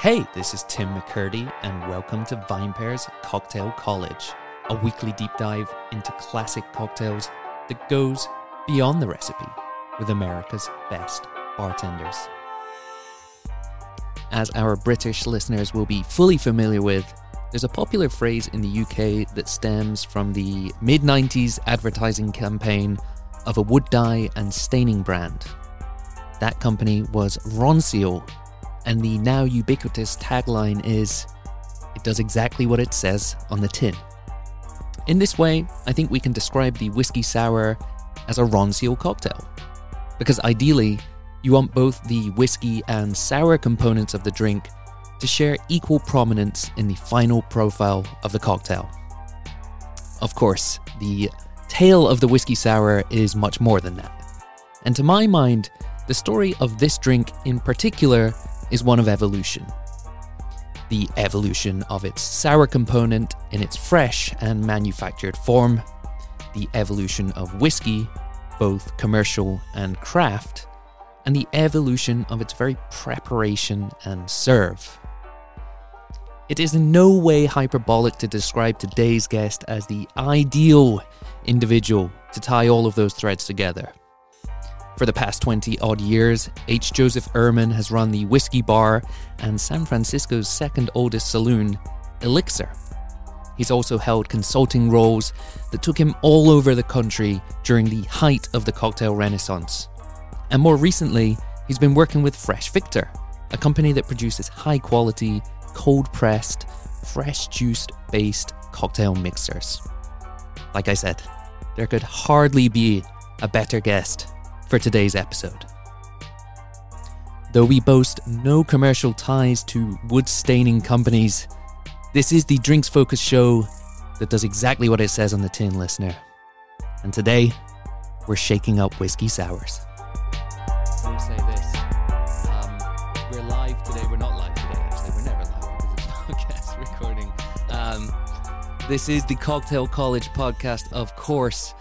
Hey, this is Tim McKirdy, and welcome to Vine VinePair's Cocktail College, a weekly deep dive into classic cocktails that goes beyond the recipe with America's best bartenders. As our British listeners will be fully familiar with, there's a popular phrase in the UK that stems from the mid 90s advertising campaign of a wood dye and staining brand. That company was Ronseal, and the now ubiquitous tagline is It does exactly what it says on the tin. In this way, I think we can describe the whiskey sour as a Ronseal cocktail. Because ideally, you want both the whiskey and sour components of the drink to share equal prominence in the final profile of the cocktail. Of course, the tale of the whiskey sour is much more than that. And to my mind, the story of this drink in particular is one of evolution. The evolution of its sour component in its fresh and manufactured form, the evolution of whiskey, both commercial and craft, and the evolution of its very preparation and serve. It is in no way hyperbolic to describe today's guest as the ideal individual to tie all of those threads together. For the past 20 odd years, H. Joseph Ehrman has run the Whiskey Bar and San Francisco's second oldest saloon, Elixir. He's also held consulting roles that took him all over the country during the height of the cocktail renaissance. And more recently, he's been working with Fresh Victor, a company that produces high quality, cold pressed, fresh juiced based cocktail mixers. Like I said, there could hardly be a better guest for today's episode. Though we boast no commercial ties to wood staining companies, this is the drinks focused show that does exactly what it says on the tin, listener. And today, we're shaking up whiskey sours. Me say this. Um, we're live today. We're not live today, actually. We're never live because it's podcast recording. Um, this is the Cocktail College podcast, of course.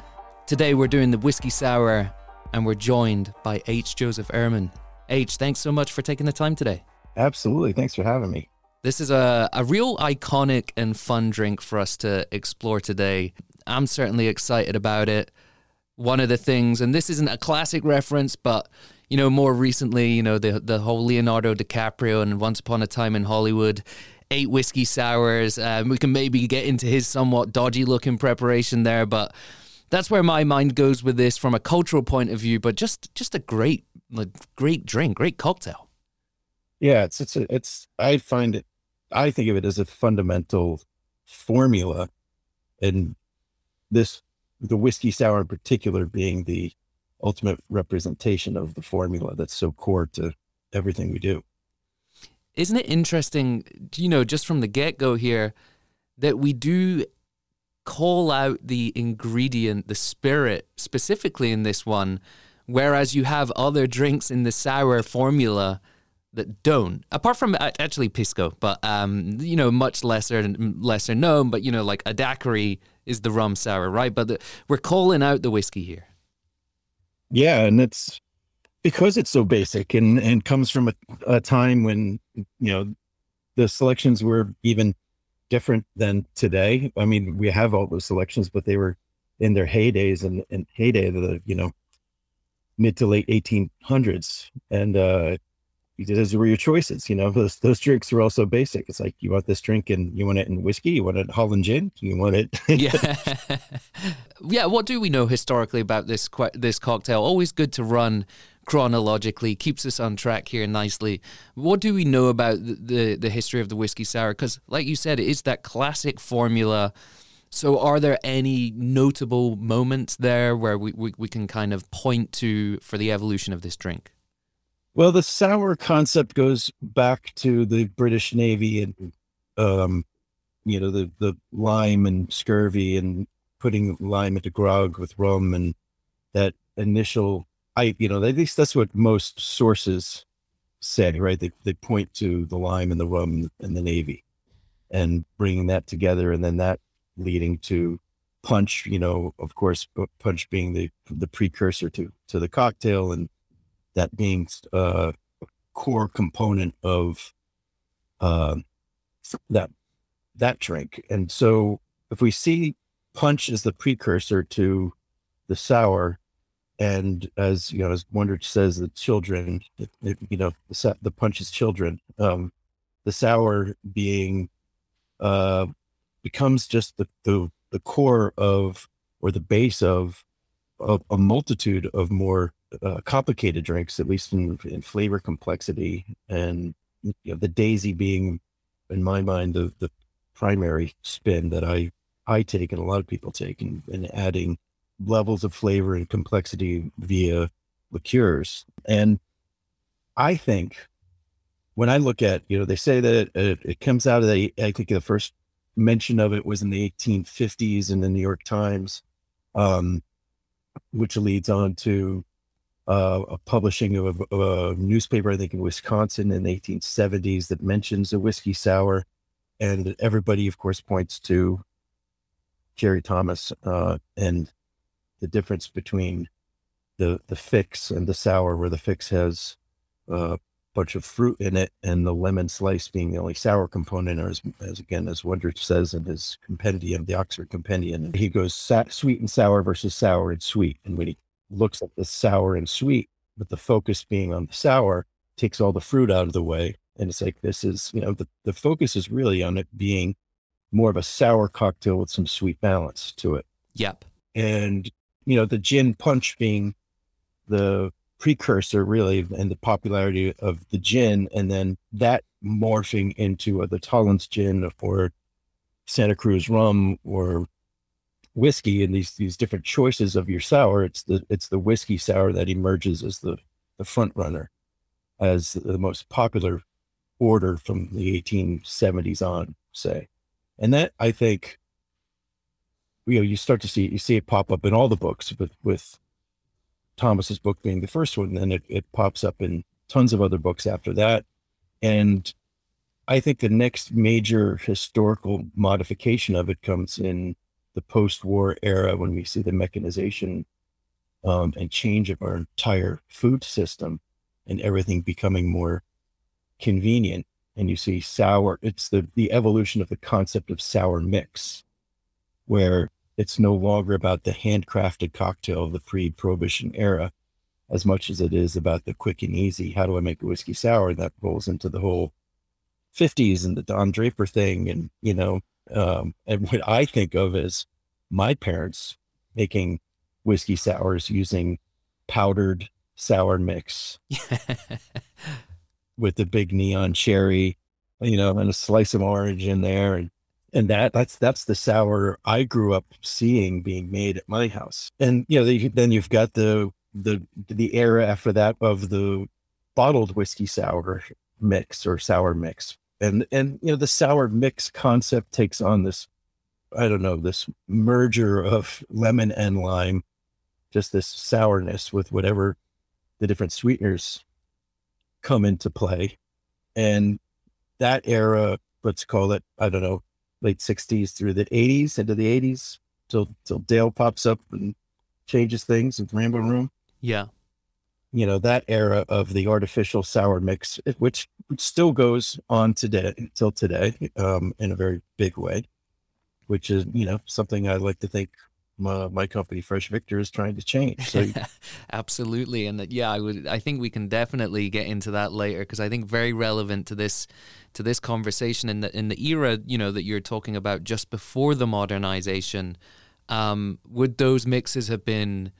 Today, we're doing the whiskey sour and we're joined by H. Joseph Ehrman. H, thanks so much for taking the time today. Absolutely. Thanks for having me. This is a, a real iconic and fun drink for us to explore today. I'm certainly excited about it. One of the things, and this isn't a classic reference, but you know, more recently, you know, the the whole Leonardo DiCaprio and Once Upon a Time in Hollywood, eight whiskey sours. Um, we can maybe get into his somewhat dodgy looking preparation there, but that's where my mind goes with this from a cultural point of view. But just just a great, like, great drink, great cocktail. Yeah, it's it's a, it's. I find it. I think of it as a fundamental formula, and this the whiskey sour in particular being the ultimate representation of the formula that's so core to everything we do. Isn't it interesting, you know, just from the get go here, that we do call out the ingredient, the spirit, specifically in this one, whereas you have other drinks in the sour formula that don't. Apart from actually pisco, but um, you know, much lesser lesser known. But you know, like a daiquiri is the rum sour, right? But the, we're calling out the whiskey here. Yeah, and it's because it's so basic and and comes from a, a time when you know the selections were even different than today. I mean, we have all those selections, but they were in their heydays and, and heyday of the you know mid to late 1800s, and uh, those were your choices. You know, those those drinks are also basic. It's like you want this drink and you want it in whiskey, you want it Holland gin, you want it. yeah, yeah. What do we know historically about this this cocktail? Always good to run chronologically keeps us on track here nicely. What do we know about the the, the history of the whiskey sour? Because, like you said, it is that classic formula. So, are there any notable moments there where we, we, we can kind of point to for the evolution of this drink? Well, the sour concept goes back to the British Navy and, um, you know, the, the lime and scurvy and putting lime into grog with rum and that initial, I, you know, at least that's what most sources say, right? They, they point to the lime and the rum and the Navy and bringing that together and then that leading to punch, you know, of course, punch being the, the precursor to, to the cocktail and, that being a core component of uh, that that drink. And so if we see punch as the precursor to the sour, and as you know, as Wondrich says, the children, it, it, you know, the, the punch is children. Um, the sour being uh, becomes just the, the the core of or the base of, of a multitude of more uh, complicated drinks, at least in, in flavor complexity, and you know, the daisy being, in my mind, the the primary spin that I I take and a lot of people take, and, and adding levels of flavor and complexity via liqueurs. And I think when I look at, you know, they say that it, it, comes out of the, I think the first mention of it was in the 1850s in the New York Times, um, which leads on to uh, a publishing of a, of a, newspaper, I think in Wisconsin in the 1870s that mentions a whiskey sour. And everybody, of course, points to Jerry Thomas uh, and the difference between the the fix and the sour, where the fix has a bunch of fruit in it, and the lemon slice being the only sour component, or as, as again as Wondrich says in his compendium, the Oxford Compendium, he goes sa- sweet and sour versus sour and sweet. And when he looks at the sour and sweet, with the focus being on the sour, takes all the fruit out of the way, and it's like this is you know the the focus is really on it being more of a sour cocktail with some sweet balance to it. Yep. And you know the gin punch being the precursor really and the popularity of the gin and then that morphing into uh, the Holland gin or Santa Cruz rum or whiskey and these these different choices of your sour it's the it's the whiskey sour that emerges as the the front runner as the most popular order from the 1870s on say. And that I think you know you start to see you see it pop up in all the books with with Thomas's book being the first one, and then it, it pops up in tons of other books after that. And I think the next major historical modification of it comes in the post-war era when we see the mechanization um, and change of our entire food system and everything becoming more convenient. And you see sour, it's the the evolution of the concept of sour mix, where it's no longer about the handcrafted cocktail of the pre-prohibition era as much as it is about the quick and easy how do i make a whiskey sour that rolls into the whole 50s and the don draper thing and you know um, and what i think of as my parents making whiskey sours using powdered sour mix with the big neon cherry you know and a slice of orange in there and and that that's that's the sour I grew up seeing being made at my house. And you know, the, then you've got the the the era after that of the bottled whiskey sour mix or sour mix, and and you know the sour mix concept takes on this I don't know this merger of lemon and lime, just this sourness with whatever the different sweeteners come into play, and that era, let's call it I don't know late 60s through the 80s into the 80s till till Dale pops up and changes things with Rainbow Room. Yeah. You know, that era of the artificial sour mix, which still goes on today till today, um, in a very big way, which is, you know, something I like to think my, my company Fresh Victor is trying to change. So absolutely, and that, yeah, I would. I think we can definitely get into that later because I think very relevant to this to this conversation in the in the era you know that you're talking about just before the modernization. Um, would those mixes have been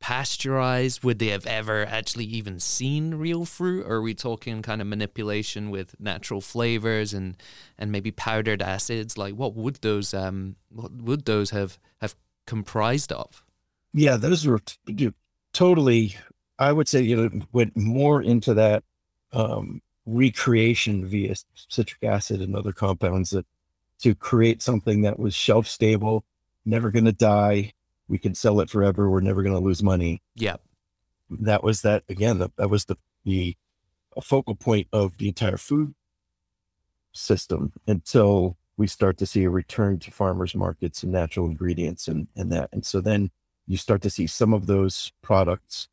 pasteurized? Would they have ever actually even seen real fruit? Or are we talking kind of manipulation with natural flavors and and maybe powdered acids? Like what would those um what would those have have comprised of? Yeah, those were t- totally. I would say you know went more into that um, recreation via citric acid and other compounds that to create something that was shelf stable, never going to die. We can sell it forever. We're never going to lose money. Yeah, that was that again. That, that was the the focal point of the entire food system until we start to see a return to farmers markets and natural ingredients and, and that. And so then you start to see some of those products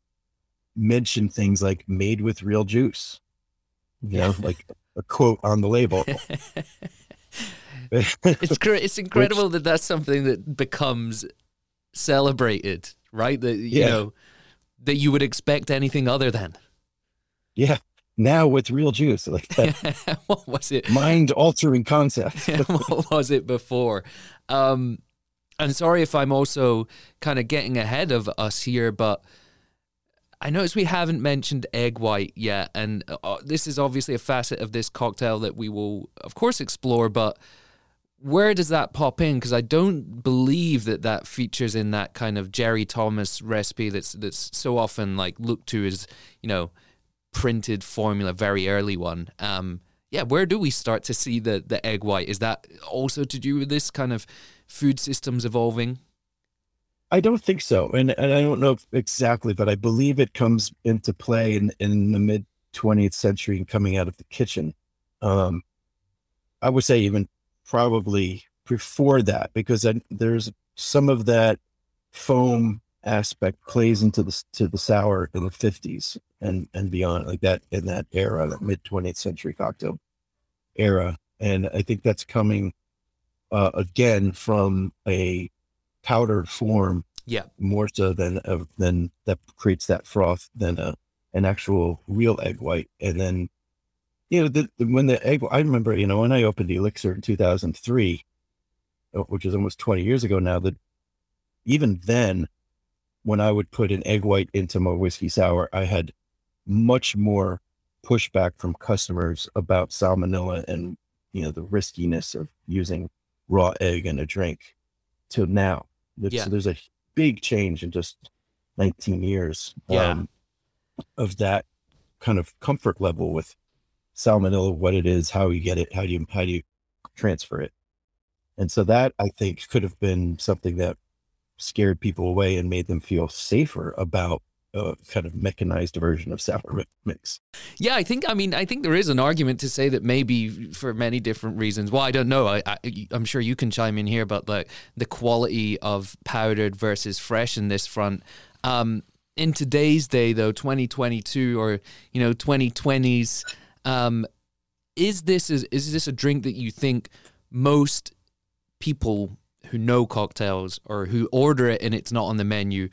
mention things like made with real juice, you know, like a quote on the label. it's it's incredible Which, that that's something that becomes celebrated, right? That you yeah. know that you would expect anything other than. Yeah. Now with real juice, like that. what was it? Mind altering concept. what was it before? Um, and sorry if I'm also kind of getting ahead of us here, but I notice we haven't mentioned egg white yet, and uh, this is obviously a facet of this cocktail that we will, of course, explore. But where does that pop in? Because I don't believe that that features in that kind of Jerry Thomas recipe that's that's so often like looked to as you know printed formula, very early one. Um, yeah, where do we start to see the the egg white? Is that also to do with this kind of food systems evolving? I don't think so, and and I don't know exactly, but I believe it comes into play in in the mid 20th century and coming out of the kitchen. Um, I would say even probably before that because I, there's some of that foam aspect plays into the to the sour in the 50s and and beyond like that in that era that mid 20th century cocktail era. And i think that's coming uh, again from a powdered form yeah. more so than uh, than that creates that froth than a an actual real egg white. And then you know, the, the, when the egg, I remember, you know, when I opened the Elixir in 2003, uh, which is almost 20 years ago now, that even then, when I would put an egg white into my whiskey sour, I had much more pushback from customers about salmonella and, you know, the riskiness of using raw egg in a drink to now. Yeah. So there's a big change in just 19 years yeah. um, of that kind of comfort level with salmonella, what it is, how you get it, how do you how do you transfer it. And so that I think could have been something that scared people away and made them feel safer about a kind of mechanized version of sour mix. Yeah, I think. I mean, I think there is an argument to say that maybe for many different reasons. Well, I don't know. I, I am sure you can chime in here but like the quality of powdered versus fresh in this front. Um, in today's day, though, 2022 or you know 2020s um, is this is, is this a drink that you think most people who know cocktails or who order it and it's not on the menu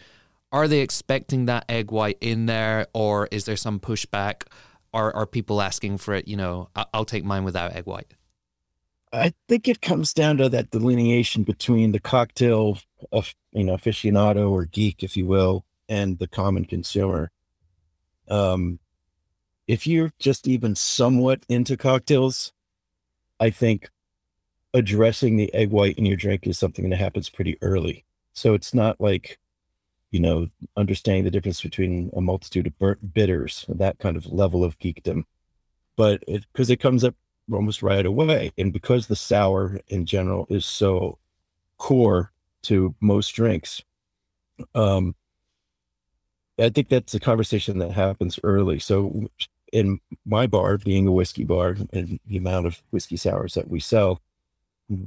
are they expecting that egg white in there or is there some pushback? Are are people asking for it? You know i'll take mine without egg white. I think it comes down to that delineation between the cocktail of you know aficionado or geek if you will and the common consumer. Um if you're just even somewhat into cocktails, I think addressing the egg white in your drink is something that happens pretty early. So it's not like, you know, understanding the difference between a multitude of burnt bitters, that kind of level of geekdom. But because it, it comes up almost right away. And because the sour in general is so core to most drinks, um, I think that's a conversation that happens early. So in my bar, being a whiskey bar and the amount of whiskey sours that we sell,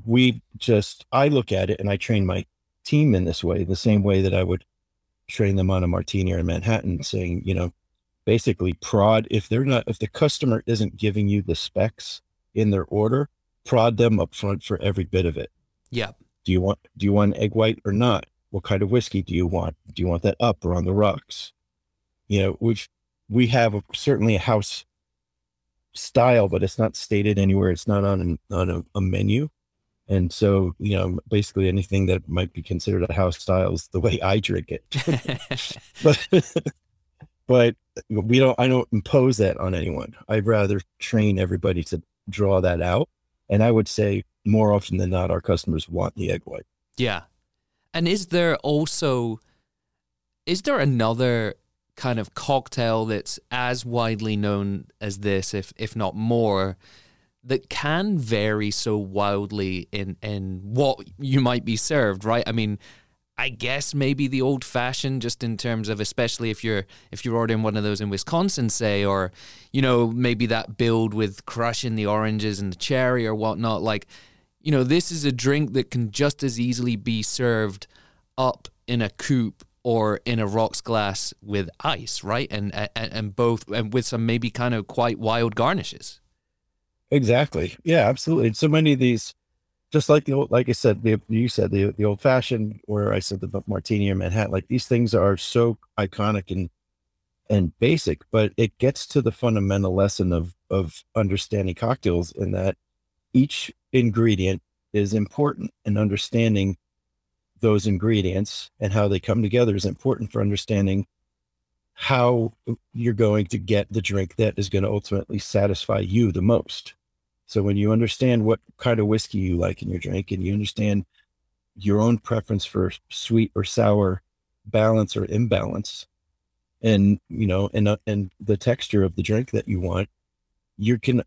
we just, I look at it and I train my team in this way, the same way that I would train them on a martini or a Manhattan, saying, you know, basically prod, if they're not, if the customer isn't giving you the specs in their order, prod them up front for every bit of it. Yeah. Do you want, do you want egg white or not? What kind of whiskey do you want? Do you want that up or on the rocks? You know, we've we have a, certainly a house style, but it's not stated anywhere. It's not on an, on a, a, menu. And so, you know, basically anything that might be considered a house style is the way I drink it. but, but we don't, I don't impose that on anyone. I'd rather train everybody to draw that out. And I would say more often than not, our customers want the egg white. Yeah. And is there also, is there another kind of cocktail that's as widely known as this, if if not more, that can vary so wildly in in what you might be served, right? I mean, I guess maybe the old fashioned, just in terms of especially if you're if you're ordering one of those in Wisconsin, say, or you know maybe that build with crushing the oranges and the cherry or whatnot. Like, you know, this is a drink that can just as easily be served up in a coupe or in a rocks glass with ice, right? And and, and both and with some maybe kind of quite wild garnishes. Exactly. Yeah, absolutely. And so many of these, just like the old, like I said, the, you said the the old fashioned, or I said the martini or Manhattan, like these things are so iconic and and basic, but it gets to the fundamental lesson of of understanding cocktails in that each ingredient is important and understanding those ingredients and how they come together is important for understanding how you're going to get the drink that is going to ultimately satisfy you the most. So when you understand what kind of whiskey you like in your drink and you understand your own preference for sweet or sour balance or imbalance and you know and uh, and the texture of the drink that you want you can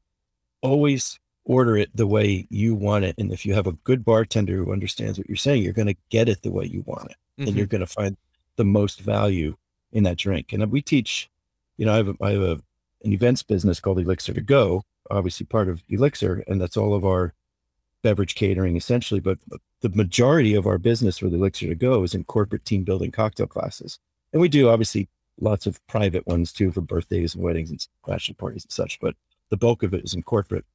always order it the way you want it and if you have a good bartender who understands what you're saying you're going to get it the way you want it mm-hmm. and you're going to find the most value in that drink and we teach you know i have a, I have a, an events business called elixir to go obviously part of Elixir, and that's all of our beverage catering essentially. But the majority of our business with Elixir to Go is in corporate team building cocktail classes. And we do obviously lots of private ones too for birthdays and weddings and bachelor parties and such, but the bulk of it is in corporate.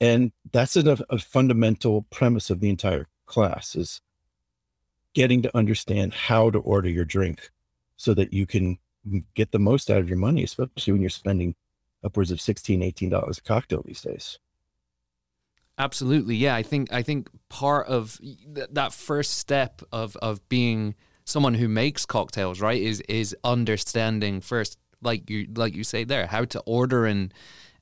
And that's a, a fundamental premise of the entire class is getting to understand how to order your drink so that you can get the most out of your money, especially when you're spending upwards of 16 18 dollars a cocktail these days. Absolutely yeah i think i think part of th- that first step of of being someone who makes cocktails right is is understanding first like you like you say there how to order and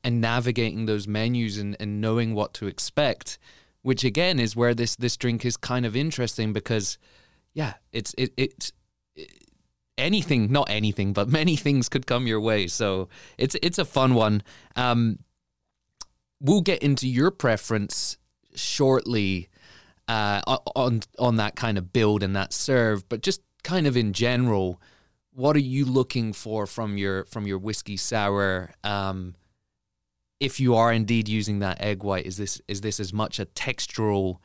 and navigating those menus and, and knowing what to expect which again is where this this drink is kind of interesting because yeah it's it, it's anything, not anything, but many things could come your way. So it's it's a fun one. Um, we'll get into your preference shortly uh, on on that kind of build and that serve, but just kind of in general, what are you looking for from your from your whiskey sour? Um, if you are indeed using that egg white, is this is this as much a textural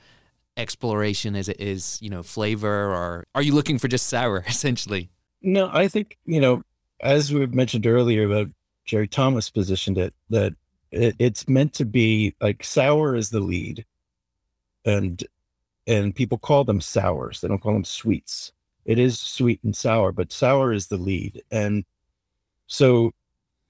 exploration as it is, you know, flavor, or are you looking for just sour essentially? No, I think, you know, as we mentioned earlier about Jerry Thomas positioned it, that it, it's meant to be like sour is the lead. And and people call them sours. They don't call them sweets. It is sweet and sour, but sour is the lead. And so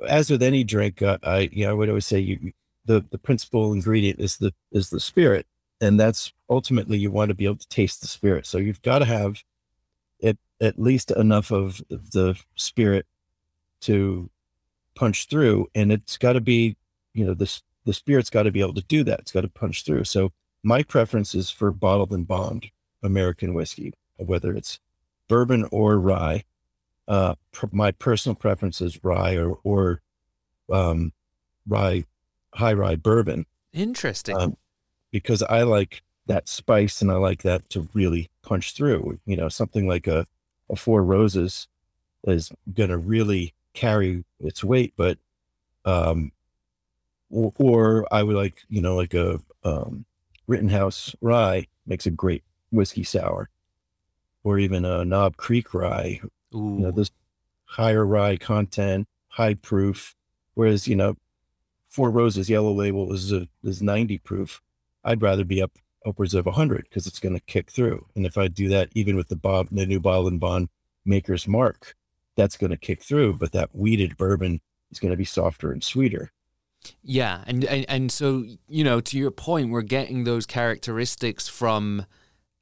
as with any drink, uh, I you know, I would always say you the the principal ingredient is the is the spirit. And that's ultimately you want to be able to taste the spirit. So you've got to have at least enough of the spirit to punch through. And it's got to be you know the the spirit's got to be able to do that. It's got to punch through. So my preference is for bottled and bond american whiskey whether it's bourbon or rye. Uh pr- my personal preference is rye or or um rye high rye bourbon. Interesting. Um, because i like that spice and I like that to really punch through. You know, something like a, a Four Roses is going to really carry its weight, but, um, or, or, I would like, you know, like a um, Rittenhouse rye makes a great whiskey sour, or even a Knob Creek rye. Ooh. You know, this higher rye content, high proof. Whereas, you know, Four Roses Yellow Label is a, is 90 proof. I'd rather be up upwards of 100 because it's going to kick through. And if I do that, even with the Bob, the new bottle and bond maker's mark, that's going to kick through. But that wheated bourbon is going to be softer and sweeter. Yeah, and, and and so you know, to your point, we're getting those characteristics from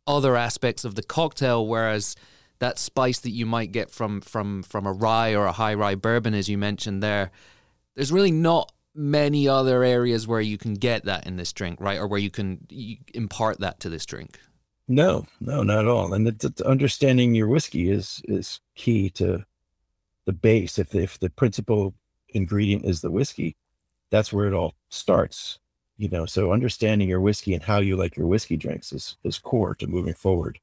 other aspects of the cocktail, whereas that spice that you might get from from from a rye or a high rye bourbon, as you mentioned there, there's really not many other areas where you can get that in this drink, right? Or where you can impart that to this drink. No, no, not at all. And understanding your whiskey is is key to the base. If if the principal ingredient is the whiskey, that's where it all starts. You know, so understanding your whiskey and how you like your whiskey drinks is is core to moving forward.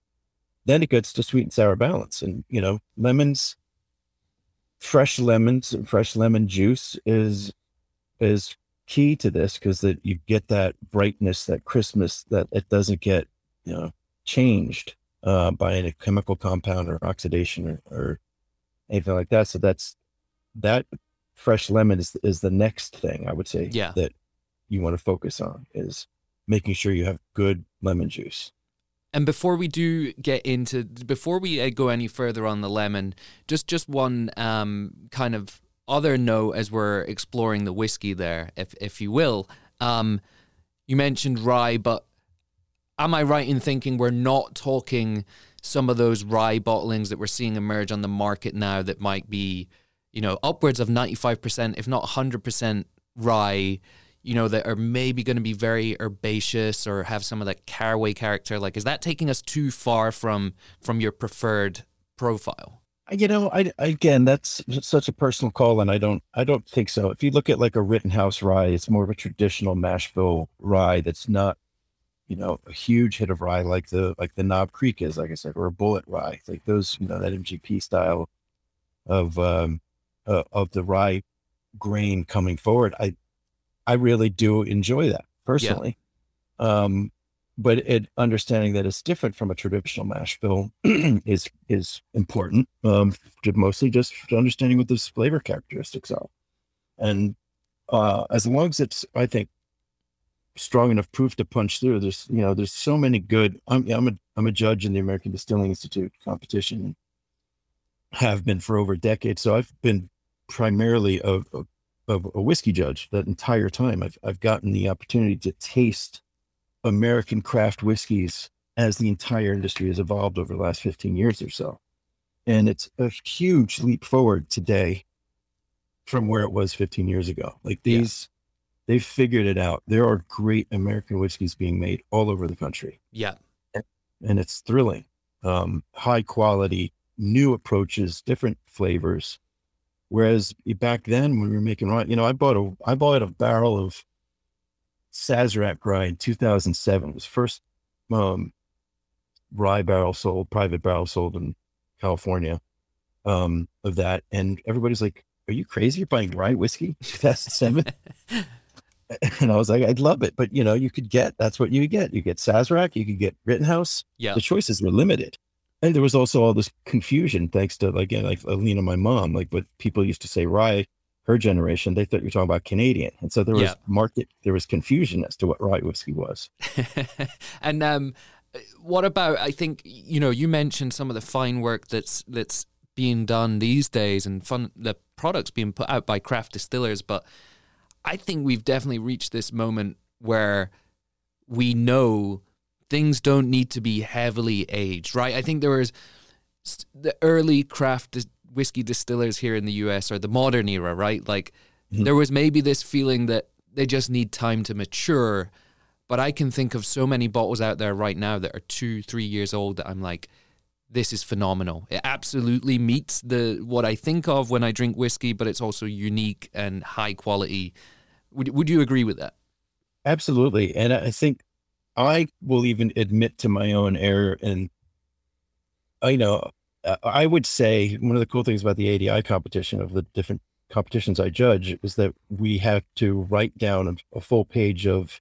Then it gets to sweet and sour balance, and you know, lemons, fresh lemons, and fresh lemon juice is is key to this because that you get that brightness, that Christmas that it doesn't get, you know, changed uh, by a chemical compound or oxidation or, or anything like that. So that's that fresh lemon is is the next thing I would say. Yeah. That you want to focus on is making sure you have good lemon juice. And before we do get into, before we uh, go any further on the lemon, just just one um, kind of other note as we're exploring the whiskey there, if if you will. Um, you mentioned rye, but am I right in thinking we're not talking some of those rye bottlings that we're seeing emerge on the market now that might be, you know, upwards of ninety five percent, if not hundred percent rye? you know, that are maybe going to be very herbaceous or have some of that caraway character? Like, is that taking us too far from from your preferred profile? You know, I again, that's such a personal call, and I don't, I don't think so. If you look at like a Rittenhouse rye, it's more of a traditional mash bill rye that's not, you know, a huge hit of rye like the like the Knob Creek is, like I said, or a Bulleit rye, like those, you know, that MGP style of um uh, of the rye grain coming forward. I I really do enjoy that personally. Yeah. Um, but it understanding that it's different from a traditional mash bill is is important. Um, mostly just understanding what those flavor characteristics are, and uh, as long as it's, I think, strong enough proof to punch through. There's you know there's so many good. I'm I'm a I'm a judge in the American Distilling Institute competition. Have been for over a decade, so I've been primarily a, a a whiskey judge that entire time. I've I've gotten the opportunity to taste American craft whiskeys as the entire industry has evolved over the last 15 years or so. And it's a huge leap forward today from where it was 15 years ago. Like these, yeah. they've figured it out. There are great American whiskeys being made all over the country. Yeah. And, it's thrilling. Um, high quality, new approaches, different flavors. Whereas back then when we were making you know, I bought a I bought a barrel of Sazerac rye in 2007. It was first um, rye barrel sold, private barrel sold in California um, of that, and everybody's like, "Are you crazy? You're buying rye whiskey 2007?" and I was like, "I'd love it, but you know, you could get that's what you get. You get Sazerac, you could get Rittenhouse. Yeah, the choices were limited." And there was also all this confusion thanks to again, like Alina, my mom, like what people used to say rye, her generation, they thought you were talking about Canadian. And so there was yeah. market, there was confusion as to what rye whiskey was. and um, what about, I think, you know, you mentioned some of the fine work that's, that's being done these days and fun, the products being put out by craft distillers. But I think we've definitely reached this moment where we know things don't need to be heavily aged, right? I think there was the early craft whiskey distillers here in the US or the modern era, right? Like mm-hmm. there was maybe this feeling that they just need time to mature. But I can think of so many bottles out there right now that are two, three years old that I'm like, this is phenomenal. It absolutely meets the what I think of when I drink whiskey, but it's also unique and high quality. Would would you agree with that? Absolutely. And I think I will even admit to my own error. And I know Uh, I would say one of the cool things about the ADI competition of the different competitions I judge is that we have to write down a, a full page of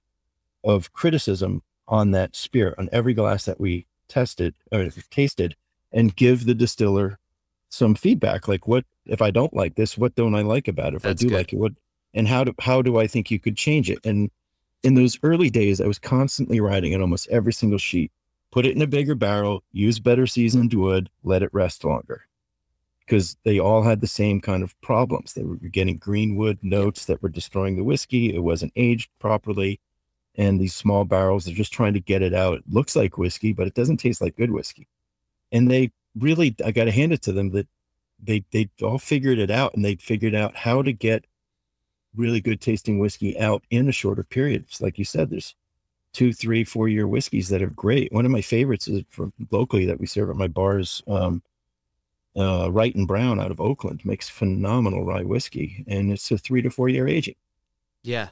of criticism on that spirit on every glass that we tested or tasted and give the distiller some feedback like what if i don't like this what don't i like about it if That's i do good. like it what and how do how do i think you could change it and in those early days, I was constantly writing on almost every single sheet. Put it in a bigger barrel, use better seasoned mm-hmm. wood, let it rest longer. Because they all had the same kind of problems. They were getting green wood notes that were destroying the whiskey. It wasn't aged properly. And these small barrels, they're just trying to get it out. It looks like whiskey, but it doesn't taste like good whiskey. And they really, I got to hand it to them that they they all figured it out and they figured out how to get really good tasting whiskey out in a shorter period. It's like you said, there's two, three, four year whiskeys that are great. One of my favorites is from locally that we serve at my bars. Um, uh, Wright and Brown out of Oakland makes phenomenal rye whiskey, and it's a three to four year aging. Yeah,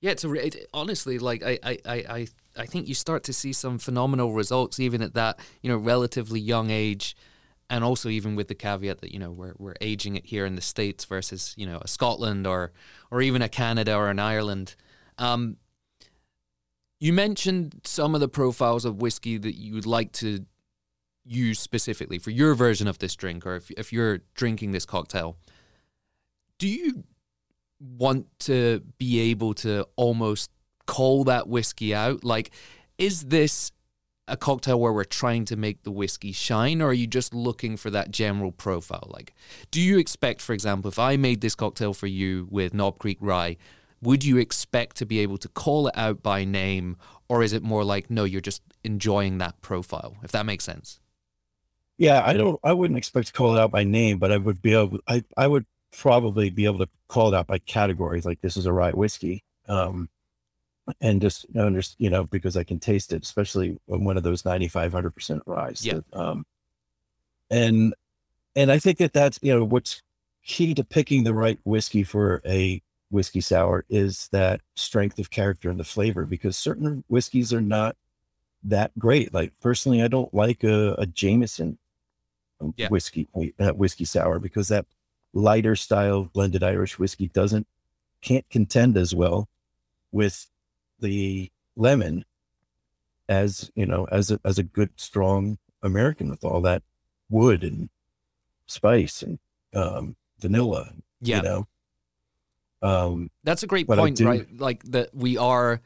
yeah. It's a, it, honestly like I, I, I, I think you start to see some phenomenal results even at that you know relatively young age and also even with the caveat that you know we're we're aging it here in the states versus you know a Scotland or or even a Canada or an Ireland. Um, you mentioned some of the profiles of whiskey that you would like to use specifically for your version of this drink, or if if you're drinking this cocktail. Do you want to be able to almost call that whiskey out? Like, is this a cocktail where we're trying to make the whiskey shine, or are you just looking for that general profile? Like, do you expect, for example, if I made this cocktail for you with Knob Creek Rye, would you expect to be able to call it out by name, or is it more like, no, you're just enjoying that profile, if that makes sense? Yeah, I don't, I wouldn't expect to call it out by name, but I would be able, I, I would probably be able to call it out by categories like this is a rye whiskey. Um, and just you know because I can taste it, especially one of those 95, 100 percent rye. Yeah. That, um, and and I think that that's you know what's key to picking the right whiskey for a whiskey sour is that strength of character and the flavor because certain whiskeys are not that great. Like personally, I don't like a, a Jameson yeah. whiskey that whiskey sour because that lighter style blended Irish whiskey doesn't can't contend as well with the lemon as you know as a as a good strong American with all that wood and spice and um, vanilla. Yeah. You know? Um, That's a great point, right? Like that we are,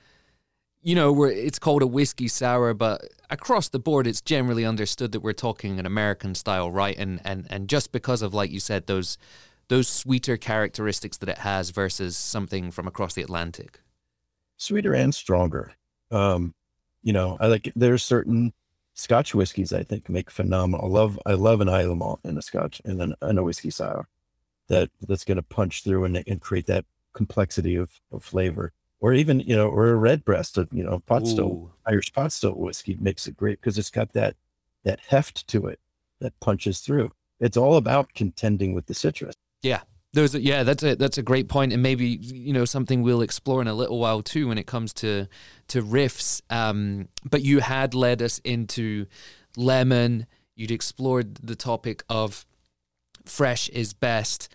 you know, we're it's called a whiskey sour, but across the board, it's generally understood that we're talking an American style, right? And and and just because of like you said, those those sweeter characteristics that it has versus something from across the Atlantic sweeter and stronger. Um, you know, I like there's certain Scotch whiskeys I think make phenomenal. I love I love an Islay malt in a Scotch and then in a whiskey sour that that's going to punch through and, and create that complexity of, of flavor. Or even you know, or a Redbreast, of, you know, pot still Irish pot still whiskey makes it great because it's got that that heft to it that punches through. It's all about contending with the citrus. Yeah, there's a, yeah, that's a that's a great point, and maybe you know something we'll explore in a little while too when it comes to to riffs. Um, but you had led us into lemon. You'd explored the topic of fresh is best,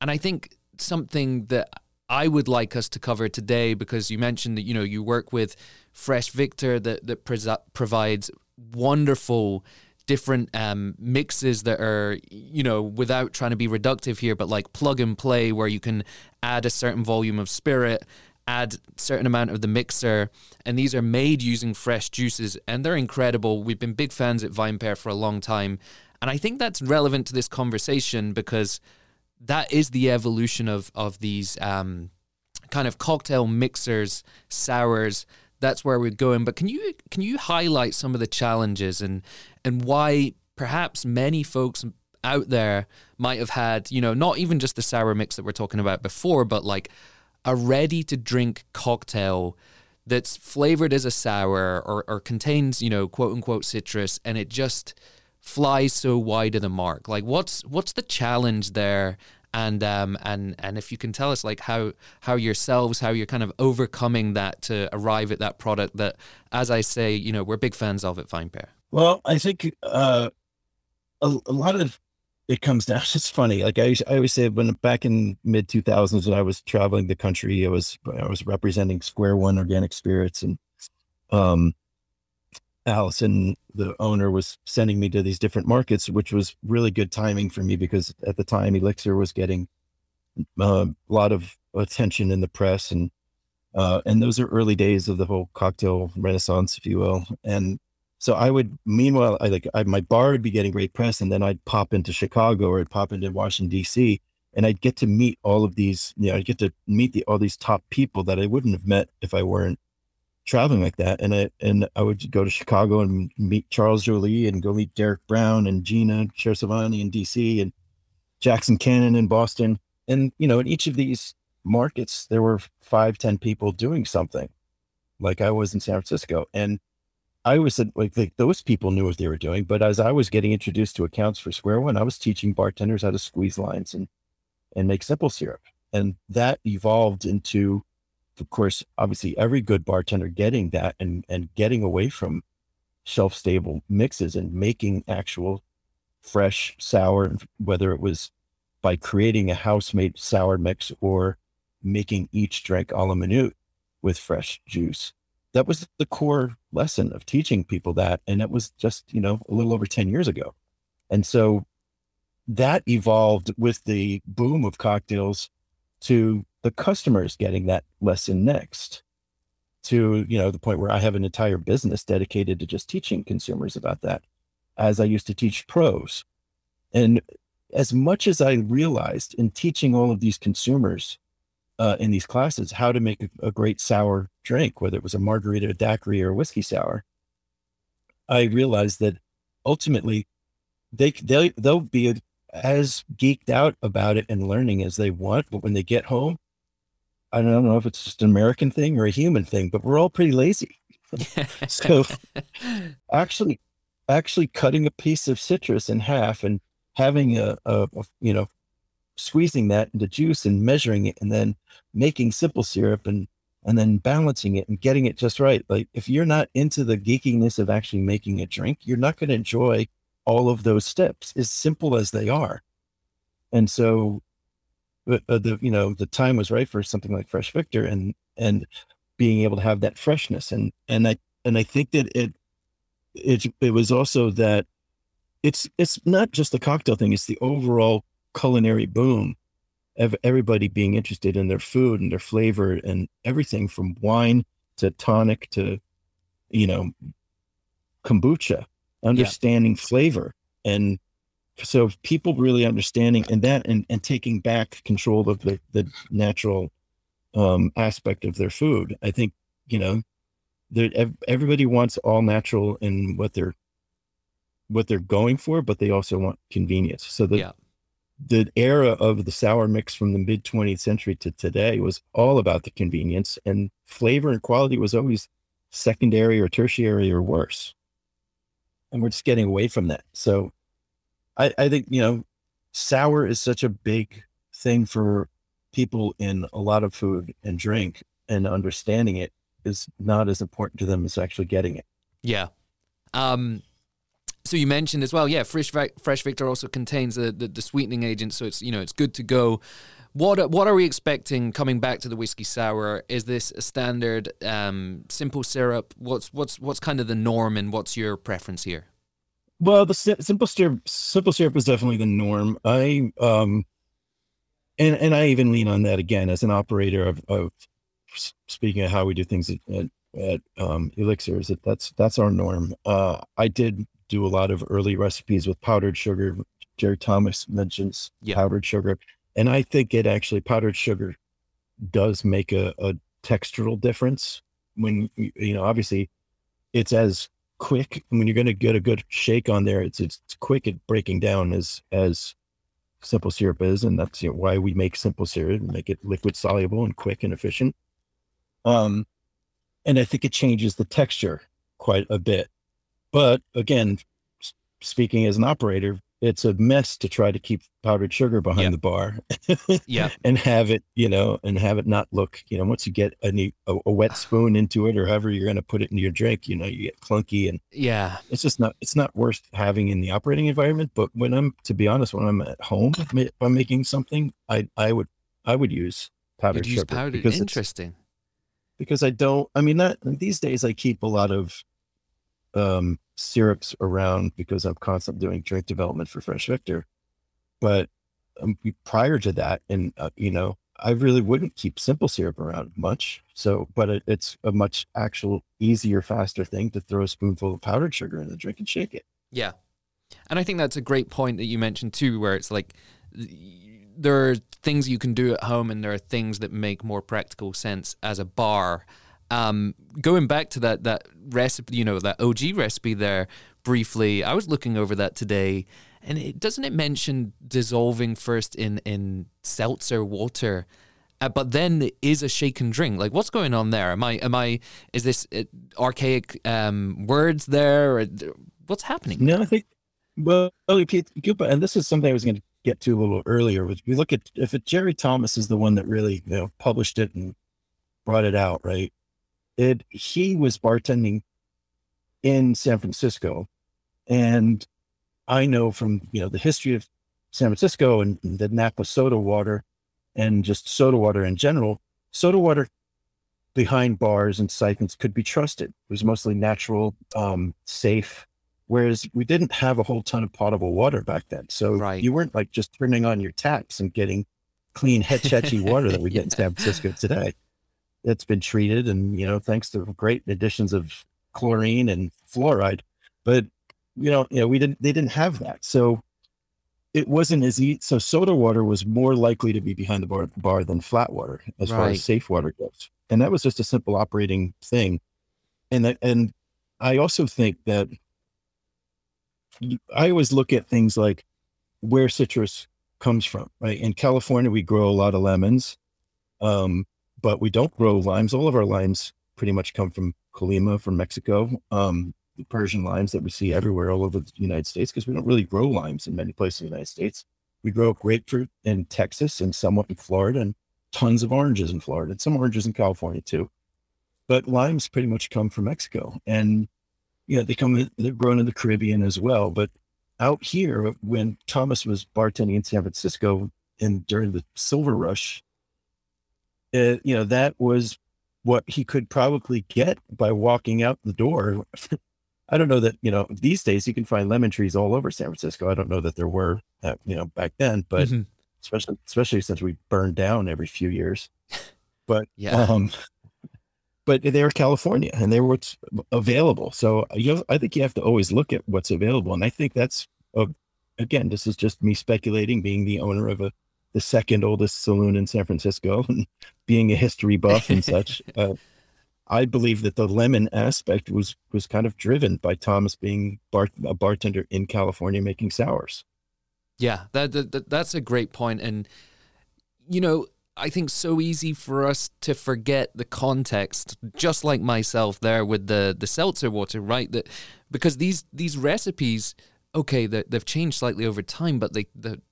and I think something that I would like us to cover today because you mentioned that you know you work with Fresh Victor that that provides wonderful different um, mixes that are, you know, without trying to be reductive here, but like plug and play where you can add a certain volume of spirit, add certain amount of the mixer, and these are made using fresh juices, and they're incredible. We've been big fans at VinePair for a long time, and I think that's relevant to this conversation because that is the evolution of of these um, kind of cocktail mixers, sours that's where we're going. But can you can you highlight some of the challenges and and why perhaps many folks out there might have had, you know, not even just the sour mix that we're talking about before, but like a ready to drink cocktail that's flavored as a sour or, or contains, you know, quote unquote citrus and it just flies so wide of the mark. Like what's what's the challenge there and um, and and if you can tell us like how how yourselves how you're kind of overcoming that to arrive at that product that as I say you know we're big fans of at VinePair. Well, I think uh, a, a lot of it comes down. It's funny. Like I, I always say, when back in mid two thousands, when I was traveling the country, I was I was representing Square One Organic Spirits, and um, Allison, the owner, was sending me to these different markets, which was really good timing for me because at the time Elixir was getting uh, a lot of attention in the press, and uh, and those are early days of the whole cocktail renaissance, if you will. And so I would, meanwhile, I like I, my bar would be getting great press, and then I'd pop into Chicago or I'd pop into Washington D.C. and I'd get to meet all of these, you know, I'd get to meet the all these top people that I wouldn't have met if I weren't traveling like that. And I and I would go to Chicago and meet Charles Joly and go meet Derek Brown and Gina Chersevani in DC and Jackson Cannon in Boston. And you know, in each of these markets, there were five, ten people doing something, like I was in San Francisco. And I was like, like those people knew what they were doing. But as I was getting introduced to accounts for Square One, I was teaching bartenders how to squeeze lines and and make simple syrup. And that evolved into of course, obviously every good bartender getting that and and getting away from shelf stable mixes and making actual fresh sour, whether it was by creating a house made sour mix or making each drink a la minute with fresh juice. That was the core lesson of teaching people that. And that was just, you know, a little over 10 years ago. And so that evolved with the boom of cocktails to the customer is getting that lesson next to, you know, the point where I have an entire business dedicated to just teaching consumers about that as I used to teach pros. And as much as I realized in teaching all of these consumers uh, in these classes how to make a, a, great sour drink, whether it was a margarita, a daiquiri, or a whiskey sour, I realized that ultimately they they they'll be as geeked out about it and learning as they want, but when they get home, I don't know if it's just an American thing or a human thing, but we're all pretty lazy. so actually actually cutting a piece of citrus in half and having a, a, a, you know squeezing that into juice and measuring it and then making simple syrup and and then balancing it and getting it just right like if you're not into the geekiness of actually making a drink you're not going to enjoy all of those steps as simple as they are and so Uh, uh, the you know the time was right for something like fresh victor and and being able to have that freshness and and i and i think that it it it was also that it's it's not just the cocktail thing it's the overall culinary boom of everybody being interested in their food and their flavor and everything from wine to tonic to you know kombucha understanding yeah. flavor and so people really understanding and that and, and taking back control of the, the natural um, aspect of their food. I think you know everybody wants all natural in what they're what they're going for but they also want convenience. So the yeah. the era of the sour mix from the mid 20th century to today was all about the convenience and flavor and quality was always secondary or tertiary or worse. And we're just getting away from that. So I, I think, you know, sour is such a big thing for people in a lot of food and drink and understanding it is not as important to them as actually getting it. Yeah. Um, so you mentioned as well, yeah, fresh fresh Victor also contains the, the, the sweetening agent, so it's you know it's good to go. What what are we expecting coming back to the whiskey sour? Is this a standard um, simple syrup? What's what's what's kind of the norm, and what's your preference here? Well, the simple syrup, simple syrup is definitely the norm. I um, and and I even lean on that again as an operator of, of speaking of how we do things at, at, at um, elixirs. That that's that's our norm. Uh, I did do a lot of early recipes with powdered sugar. Jerry Thomas mentions yeah. powdered sugar, and I think it actually powdered sugar does make a, a textural difference when you know obviously it's as quick And when you're going to get a good shake on there it's, it's quick at breaking down as as simple syrup is and that's you know, why we make simple syrup and make it liquid soluble and quick and efficient. Um and i think it changes the texture quite a bit. But again speaking as an operator it's a mess to try to keep powdered sugar behind yep. the bar yeah and have it you know and have it not look you know once you get a, a, a wet ah. spoon into it or however you're going to put it in your drink you know you get clunky and yeah it's just not it's not worth having in the operating environment but when i'm to be honest when i'm at home if i'm making something i i would i would use powdered You'd sugar powdered. because interesting because i don't i mean not these days i keep a lot of um syrups around because I'm constantly doing drink development for Fresh Victor. But um, prior to that, and uh, you know, I really wouldn't keep simple syrup around much. So, but it, it's a much actual easier, faster thing to throw a spoonful of powdered sugar in the drink and shake it. Yeah, and I think that's a great point that you mentioned too, where it's like there are things you can do at home, and there are things that make more practical sense as a bar. Um, going back to that that recipe, you know, that OG recipe there briefly, I was looking over that today, and it doesn't it mention dissolving first in in seltzer water. Uh, but then is a shaken drink. Like, what's going on there? Am I, am I, is this uh, archaic um, words there? Or what's happening? No, I think, well, and this is something I was going to get to a little earlier. Which we look at, if it, Jerry Thomas is the one that really, you know, published it and brought it out, right? It he was bartending in San Francisco, and I know from you know the history of San Francisco and the Napa soda water, and just soda water in general. Soda water behind bars and siphons could be trusted. It was mostly natural, um, safe. Whereas we didn't have a whole ton of potable water back then, so right. you weren't like just turning on your taps and getting clean Hetch water that we get Yeah. in San Francisco today. It's been treated, and you know, thanks to great additions of chlorine and fluoride. But you know, you know, we didn't. They didn't have that, so it wasn't as easy. So soda water was more likely to be behind the bar, bar than flat water as far as safe water goes, and that was just a simple operating thing. And that, and I also think that I always look at things like where citrus comes from, right? In California, we grow a lot of lemons, um, but we don't grow limes. All of our limes pretty much come from Colima, from Mexico. Um, the Persian limes that we see everywhere all over the United States, because we don't really grow limes in many places in the United States. We grow grapefruit in Texas and somewhat in Florida, and tons of oranges in Florida, and some oranges in California too. But limes pretty much come from Mexico, and yeah, they come. They're grown in the Caribbean as well. But out here, when Thomas was bartending in San Francisco and during the silver rush, uh, you know, that was what he could probably get by walking out the door. I don't know that, you know, these days you can find lemon trees all over San Francisco. I don't know that there were, uh, you know, back then, but Mhm. especially, especially since we burn down every few years. But, Yeah. um, but they were California and they were what's available. So you know, I think you have to always look at what's available. And I think that's, uh, again, this is just me speculating, being the owner of a, the second oldest saloon in San Francisco and being a history buff and such. Uh, I believe that the lemon aspect was was kind of driven by Thomas being bar, a bartender in California making sours. Yeah, that, that, that that's a great point, and you know, I think so easy for us to forget the context, just like myself there with the the seltzer water, right? That because these these recipes, okay, they, they've changed slightly over time, but they, the the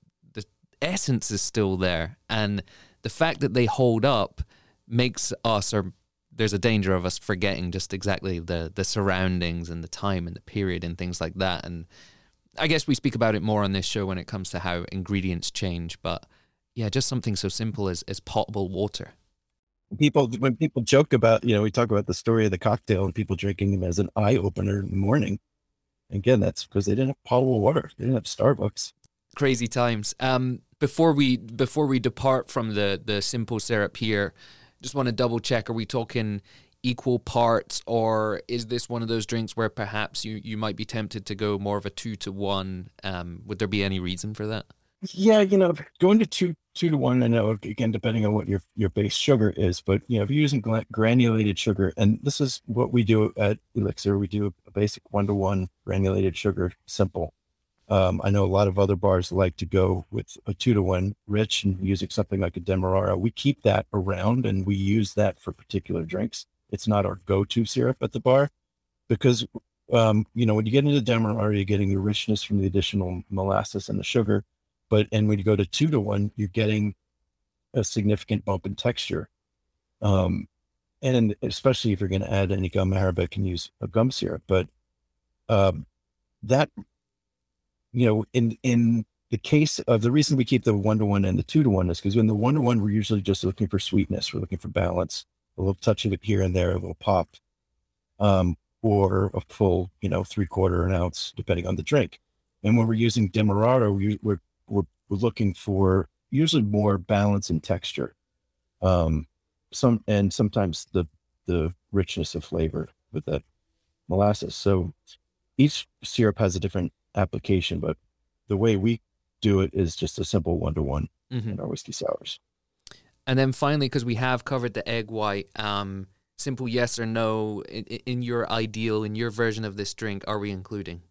essence is still there, and the fact that they hold up makes us or there's a danger of us forgetting just exactly the the surroundings and the time and the period and things like that and I guess we speak about it more on this show when it comes to how ingredients change, but yeah, just something so simple as, as potable water. People when people joke about, you know, we talk about the story of the cocktail and people drinking them as an eye opener in the morning. Again, that's because they didn't have potable water. They didn't have Starbucks. Crazy times. Um, before we before we depart from the the simple syrup here, just want to double check: Are we talking equal parts, or is this one of those drinks where perhaps you you might be tempted to go more of a two to one? Um, would there be any reason for that? Yeah, you know, going to two two to one. I know again, depending on what your your base sugar is, but you know, if you're using granulated sugar, and this is what we do at Elixir, we do a basic one to one granulated sugar, simple. Um, I know a lot of other bars like to go with a two to one rich and using something like a Demerara. We keep that around and we use that for particular drinks. It's not our go-to syrup at the bar because um, you know when you get into Demerara, you're getting the richness from the additional molasses and the sugar but and when you go to two to one, you're getting a significant bump in texture. Um, and especially if you're going to add any gum arabic and use a gum syrup, but um, that you know, in in the case of the reason we keep the one to one and the two to one is because in the one to one, we're usually just looking for sweetness, we're looking for balance, a little touch of it here and there, a little pop, um, or a full, you know, three quarter an ounce, depending on the drink. And when we're using Demerara, we, we're we're, we're looking for usually more balance and texture um some and sometimes the the richness of flavor with that molasses so each syrup has a different application but the way we do it is just a simple one-to-one Mm-hmm. in our whiskey sours And then finally, because we have covered the egg white, um, simple yes or no in, in your ideal, in your version of this drink, are we including?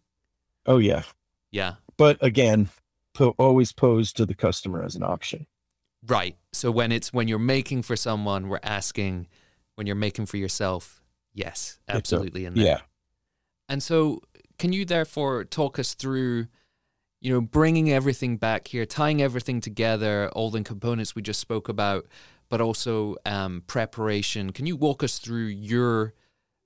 oh yeah Yeah. but again po- always posed to the customer as an option Right. So when it's when you're making for someone, we're asking. When you're making for yourself, yes, absolutely. there. yeah And so, can you therefore talk us through, you know, bringing everything back here, tying everything together, all the components we just spoke about, but also um, preparation? Can you walk us through your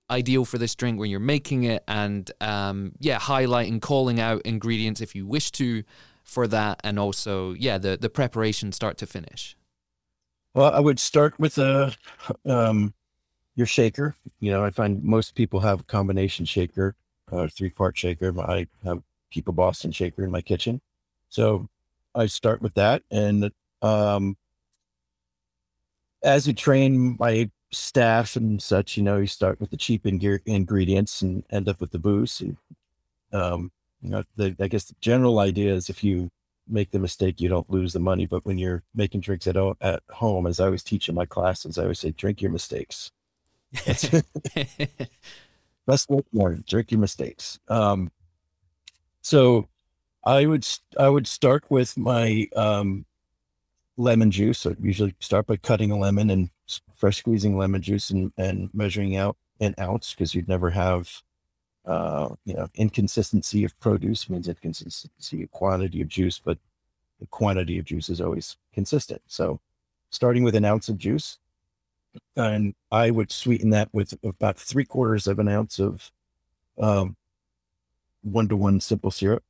ideal for this drink when you're making it, and um, yeah, highlighting, calling out ingredients if you wish to for that, and also yeah, the the preparation start to finish. Well, I would start with a um, your shaker. You know, I find most people have a combination shaker, a three part shaker. I have keep a Boston shaker in my kitchen, so I start with that, and um, as we train my staff and such, you know, you start with the cheap ing- ingredients and end up with the booze. And, um, you know, the, I guess the general idea is if you make the mistake, you don't lose the money. But when you're making drinks at, at home, as I always teach in my classes, I always say, drink your mistakes. Best work more, drink your mistakes. Um, so I would, I would start with my, um, lemon juice. I usually start by cutting a lemon and fresh squeezing lemon juice and, and measuring out an ounce because you'd never have uh, you know, inconsistency of produce means inconsistency of quantity of juice, but the quantity of juice is always consistent. So starting with an ounce of juice, and I would sweeten that with about three quarters of an ounce of one to one simple syrup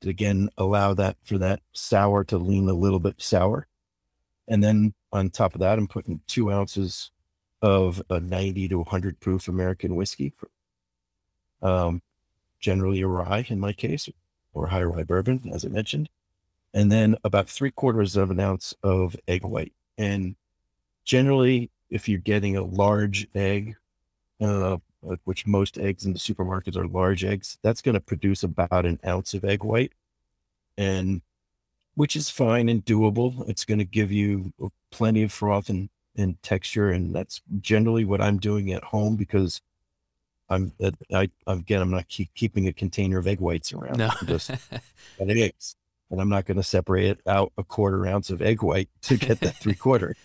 to again allow that for that sour to lean a little bit sour. And then on top of that, I'm putting two ounces of a 90 to 100 proof American whiskey, um, generally a rye in my case, or high rye bourbon, as I mentioned. And then about three quarters of an ounce of egg white. And generally, if you're getting a large egg, uh, which most eggs in the supermarkets are large eggs, that's going to produce about an ounce of egg white. And which is fine and doable. It's going to give you plenty of froth and, and texture. And that's generally what I'm doing at home because I'm, uh, I, again, I'm not keep, keeping a container of egg whites around. No. just eggs. And I'm not going to separate out a quarter ounce of egg white to get that three quarter.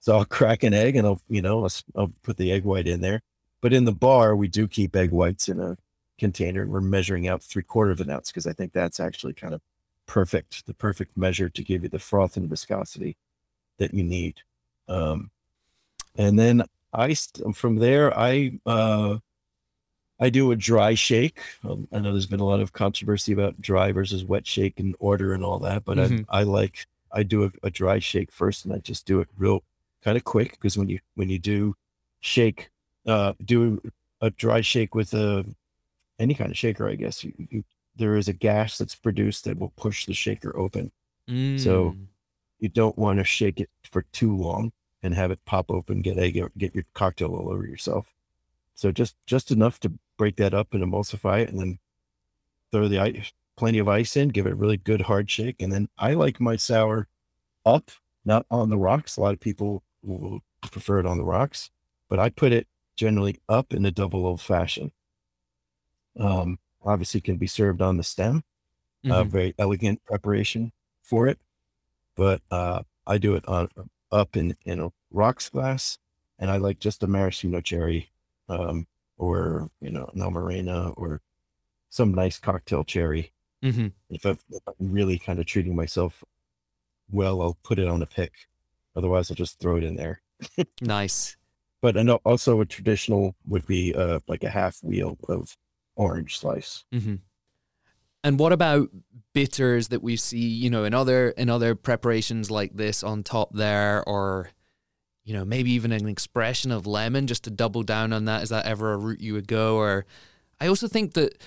So I'll crack an egg and I'll, you know, I'll, I'll put the egg white in there. But in the bar, we do keep egg whites in a container. And we're measuring out three quarter of an ounce because I think that's actually kind of perfect, the perfect measure to give you the froth and viscosity that you need. Um, and then I, from there, I, uh, I do a dry shake. Um, I know there's been a lot of controversy about dry versus wet shake and order and all that, but mm-hmm. I, I like, I do a, a dry shake first and I just do it real kind of quick because when you, when you do shake, uh, do a dry shake with a, any kind of shaker, I guess you, you there is a gas that's produced that will push the shaker open. Mm. So you don't want to shake it for too long and have it pop open, get a get your cocktail all over yourself. So just just enough to break that up and emulsify it, and then throw the ice, plenty of ice in, give it a really good hard shake, and then I like my sour up, not on the rocks. A lot of people will prefer it on the rocks, but I put it generally up in a double old fashioned. Um, obviously can be served on the stem. Uh, mm-hmm. Uh, very elegant preparation for it, but uh, I do it on up in in a rocks glass, and I like just a maraschino cherry, um, or you know, an Amarena or some nice cocktail cherry. Mm-hmm. If, i am really kind of treating myself well, I'll put it on a pick. Otherwise, I'll just throw it in there. nice. But I know also a traditional would be uh, like a half wheel of orange slice. Mm-hmm. And what about bitters that we see, you know, in other in other preparations like this on top there, or you know, maybe even an expression of lemon just to double down on that? Is that ever a route you would go? Or I also think that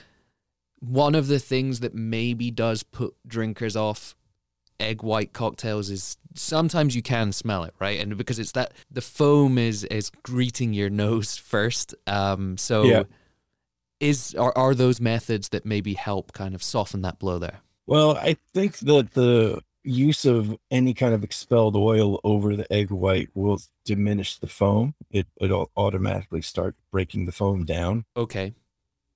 one of the things that maybe does put drinkers off egg white cocktails is sometimes you can smell it, right? And because it's that the foam is is greeting your nose first. Um, so yeah is are, are those methods that maybe help kind of soften that blow there? Well, I think that the use of any kind of expelled oil over the egg white will diminish the foam. It it'll automatically start breaking the foam down. Okay.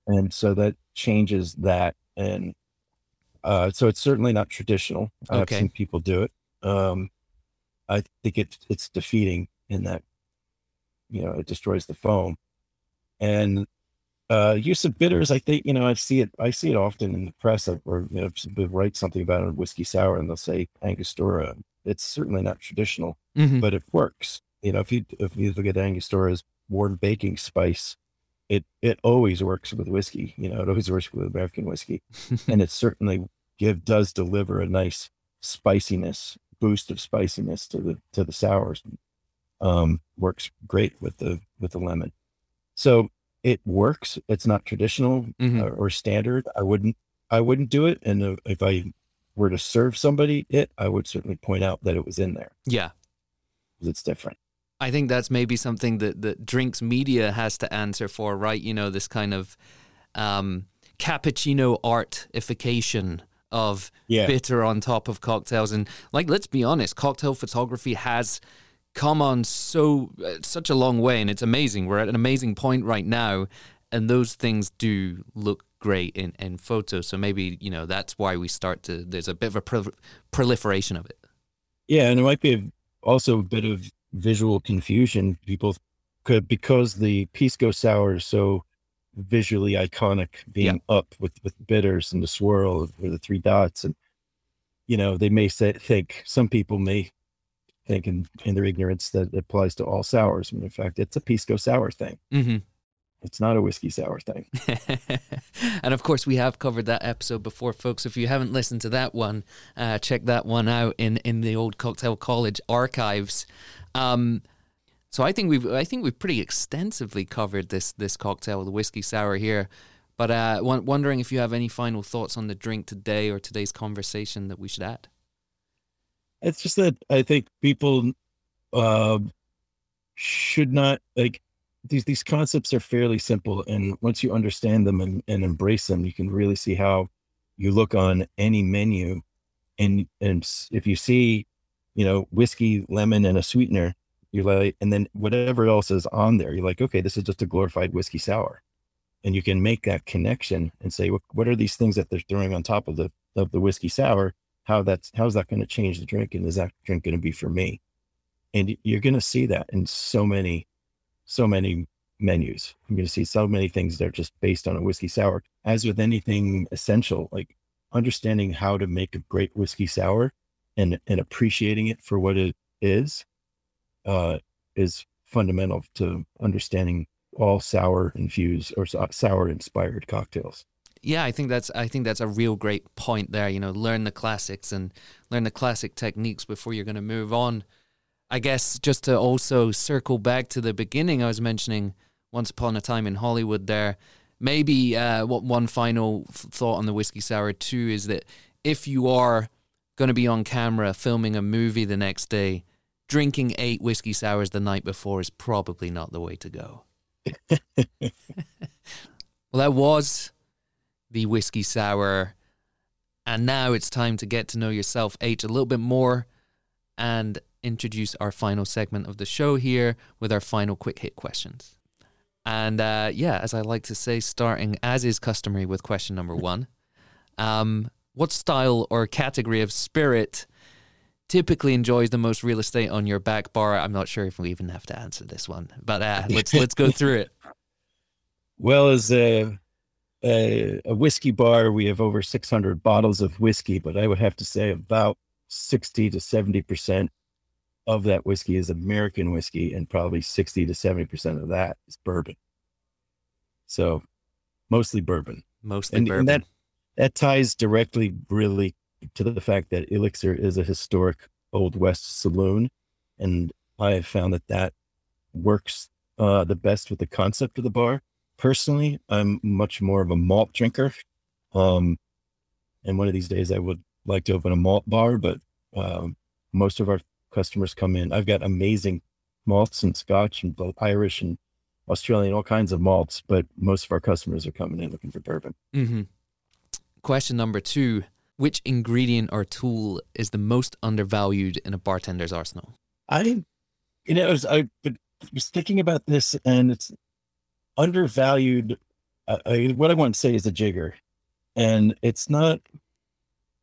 And so that changes that and uh, so it's certainly not traditional. I've seen people do it. Um, I think it, it's defeating in that, you know, it destroys the foam. And uh, use of bitters, I think you know I see it. I see it often in the press, or you know, write something about a whiskey sour, and they'll say Angostura. It's certainly not traditional, mm-hmm. but it works. You know, if you if you look at Angostura's warm baking spice, it it always works with whiskey. You know, it always works with American whiskey, and it certainly give does deliver a nice spiciness boost of spiciness to the to the sours. Um, works great with the with the lemon. So it works. It's not traditional mm-hmm. or, uh, or standard. I wouldn't I wouldn't do it. And uh, if I were to serve somebody it, I would certainly point out that it was in there. Yeah, it's different. I think that's maybe something that, that drinks media has to answer for, right? You know, this kind of um, cappuccino artification of Yeah. bitter on top of cocktails. And like, let's be honest, cocktail photography has come on so uh, such a long way, and it's amazing. We're at an amazing point right now, and those things do look great in in photos. So maybe you know that's why we start to. There's a bit of a pro- proliferation of it. Yeah, and it might be a, also a bit of visual confusion. People could because the pisco sour is so visually iconic, being up with with bitters and the swirl or the three dots, and you know they may say think some people may think in, in their ignorance that it applies to all sours, when in fact it's a pisco sour thing. hmm It's not a whiskey sour thing. and of course, we have covered that episode before, folks. If you haven't listened to that one, uh, check that one out in, in the old Cocktail College archives. Um, so I think we've I think we've pretty extensively covered this this cocktail, the whiskey sour here. But uh, wondering if you have any final thoughts on the drink today or today's conversation that we should add. It's just that I think people uh, should not like these these concepts are fairly simple, and once you understand them and, and embrace them, you can really see how you look on any menu, and and if you see, you know, whiskey, lemon, and a sweetener, you're like, and then whatever else is on there, you're like, okay, this is just a glorified whiskey sour, and you can make that connection and say, what what are these things that they're throwing on top of the of the whiskey sour? how that's how's that going to change the drink and is that drink going to be for me? And you're going to see that in so many so many menus you're going to see so many things that are just based on a whiskey sour as with anything essential like understanding how to make a great whiskey sour and and appreciating it for what it is uh is fundamental to understanding all sour infused or sour inspired cocktails Yeah, I think that's I think that's a real great point there. You know, learn the classics and learn the classic techniques before you're going to move on. I guess just to also circle back to the beginning, I was mentioning once upon a time in Hollywood. There, maybe uh, what one final f- thought on the whiskey sour too is that if you are going to be on camera filming a movie the next day, drinking eight whiskey sours the night before is probably not the way to go. well, that was the whiskey sour. And now it's time to get to know yourself, H, a little bit more and introduce our final segment of the show here with our final quick hit questions. And uh, yeah, as I like to say, starting as is customary with question number one um, What style or category of spirit typically enjoys the most real estate on your back bar? I'm not sure if we even have to answer this one, but uh, let's let's go through it. Well, as a, a a whiskey bar, we have over 600 bottles of whiskey, but I would have to say about 60 to 70 percent of that whiskey is American whiskey, and probably 60 to 70 percent of that is bourbon. So, mostly bourbon, Mostly and, bourbon. and that that ties directly, really, to the fact that Elixir is a historic Old West saloon, and I have found that that works uh, the best with the concept of the bar personally i'm much more of a malt drinker um and one of these days i would like to open a malt bar but um most of our customers come in. I've got amazing malts and scotch and both irish and australian all kinds of malts but most of our customers are coming in looking for bourbon. Hmm Question number two Which ingredient or tool is the most undervalued in a bartender's arsenal? i you know I was, I was thinking about this and it's undervalued uh, I, what i want to say is a jigger. And it's not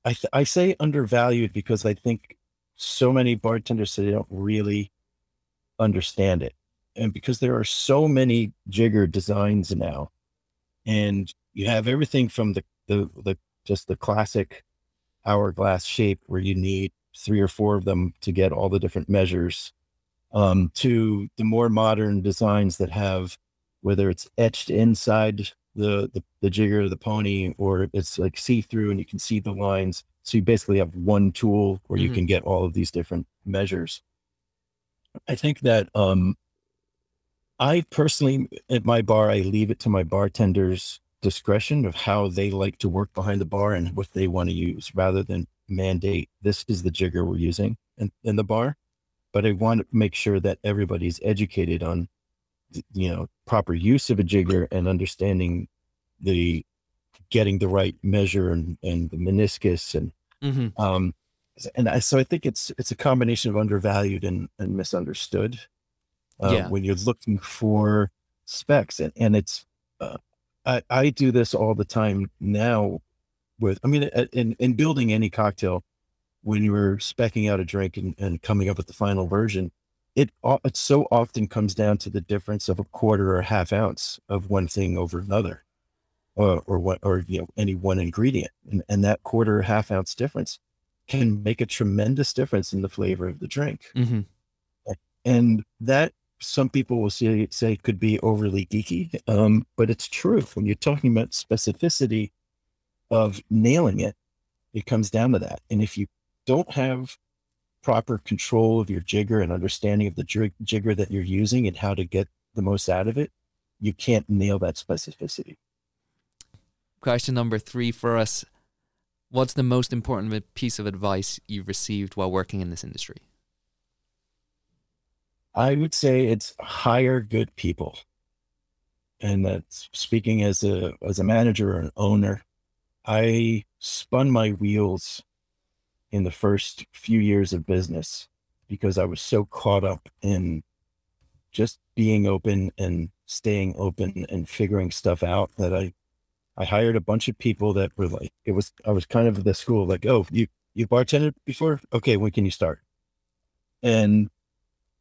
I th- I say undervalued because I think so many bartenders say they don't really understand it, and because there are so many jigger designs now, and you have everything from the the the just the classic hourglass shape where you need three or four of them to get all the different measures, um, to the more modern designs that have whether it's etched inside the, the the jigger, the pony, or it's like see through and you can see the lines. So you basically have one tool where you Mhm. can get all of these different measures. I think that um I personally at my bar I leave it to my bartenders discretion of how they like to work behind the bar and what they want to use rather than mandate this is the jigger we're using in, in the bar. but I want to make sure that everybody's educated on, you know, proper use of a jigger and understanding the getting the right measure and, and the meniscus and mm-hmm. um and I, so I think it's it's a combination of undervalued and, and misunderstood uh, yeah. when you're looking for specs and and it's uh, I I do this all the time now with I mean in in building any cocktail when you're specking out a drink and, and coming up with the final version, it it so often comes down to the difference of a quarter or a half ounce of one thing over another, or or what or you know any one ingredient, and and that quarter or half ounce difference can make a tremendous difference in the flavor of the drink, mm-hmm. and that some people will say say could be overly geeky, um, but it's true when you're talking about specificity of nailing it. It comes down to that, and if you don't have proper control of your jigger and understanding of the jig- jigger that you're using and how to get the most out of it, you can't nail that specificity. Question number three for us What's the most important piece of advice you've received while working in this industry? I would say it's hire good people. And that's speaking as a as a manager or an owner, I spun my wheels in the first few years of business because I was so caught up in just being open and staying open and figuring stuff out that I I hired a bunch of people that were like it was I was kind of the school like oh you you bartended before? Okay when can you start? And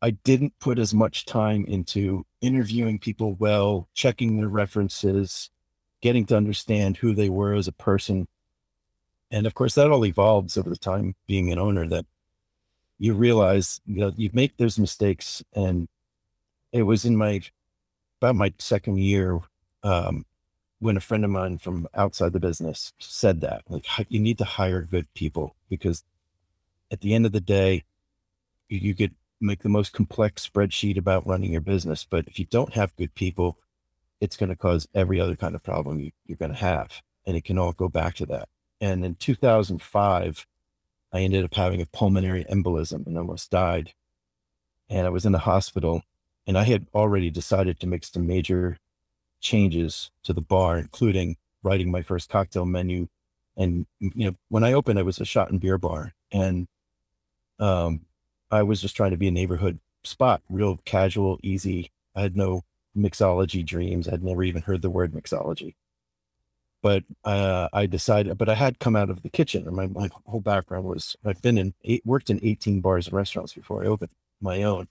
I didn't put as much time into interviewing people well checking their references getting to understand who they were as a person. And of course, that all evolves over the time being an owner that you realize you know, you make those mistakes. And it was in my about my second year um, when a friend of mine from outside the business said that like you need to hire good people because at the end of the day, you, could make the most complex spreadsheet about running your business, but if you don't have good people, it's going to cause every other kind of problem you, you're going to have, and it can all go back to that. And in 2005, I ended up having a pulmonary embolism and almost died. And I was in the hospital and I had already decided to make some major changes to the bar, including writing my first cocktail menu. And, you know, when I opened, it was a shot and beer bar. And um, I was just trying to be a neighborhood spot, real casual, easy. I had no mixology dreams. I'd never even heard the word mixology but uh, I decided, but I had come out of the kitchen, and my, my whole background was I've been in eight, worked in 18 bars and restaurants before I opened my own.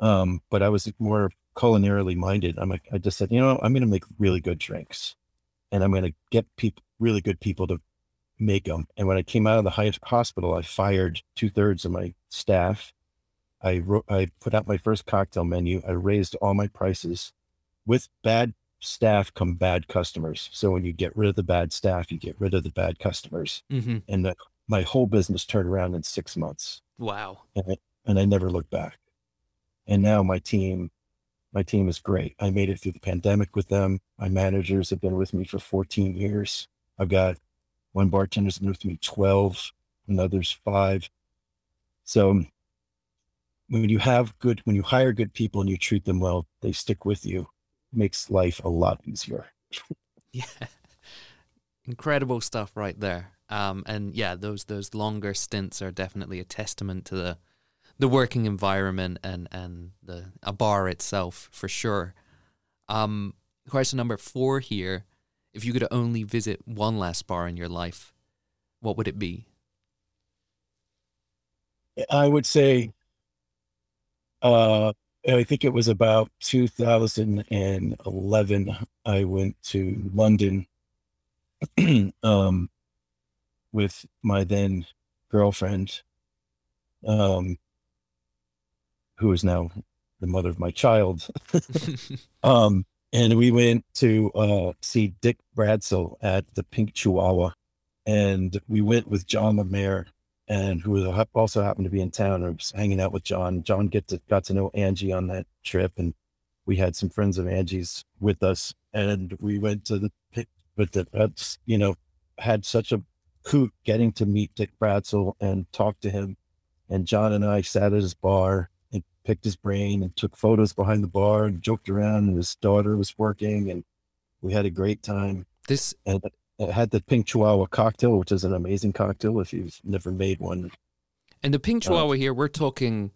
Um, but I was more culinarily minded. I'm like, I just said, you know, I'm going to make really good drinks, and I'm going to get people, really good people to make them. And when I came out of the highest hospital, I fired two thirds of my staff. I wrote, I put out my first cocktail menu. I raised all my prices with bad staff come bad customers. So when you get rid of the bad staff, you get rid of the bad customers. Mm-hmm. And the, my whole business turned around in six months. Wow. And I, and I never looked back. And now my team, my team is great. I made it through the pandemic with them. My managers have been with me for 14 years. I've got one bartender's been with me 12, another's five. So when you have good, when you hire good people and you treat them well, they stick with you makes life a lot easier. yeah. Incredible stuff right there. Um, and yeah, those those longer stints are definitely a testament to the the working environment and and the a bar itself for sure. Um, question number four here: If you could only visit one last bar in your life, what would it be? I would say uh, I think it was about 2011. I went to London um, with my then girlfriend, um, who is now the mother of my child. um, and we went to uh, see Dick Bradsell at the Pink Chihuahua. And we went with John Lermayer and who also happened to be in town. I was hanging out with John. John get to, got to know Angie on that trip, and we had some friends of Angie's with us, and we went to the but the, that's you know had such a hoot getting to meet Dick Bradsell and talk to him, and John and I sat at his bar and picked his brain and took photos behind the bar and joked around. And his daughter was working, and we had a great time. This and it had the pink chihuahua cocktail, which is an amazing cocktail if you've never made one. And the pink chihuahua uh, here, we're talking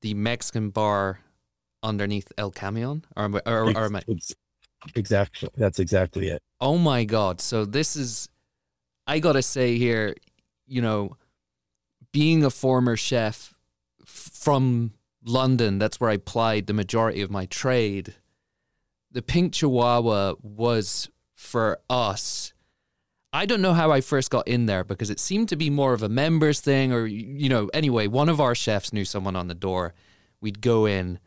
the Mexican bar underneath El Camion, or, or, or, or exactly that's exactly it. Oh my god! So this is, I gotta say here, you know, being a former chef from London, that's where I plied the majority of my trade. The pink chihuahua was for us. I don't know how I first got in there because it seemed to be more of a members thing, or, you know, anyway, one of our chefs knew someone on the door. We'd go in.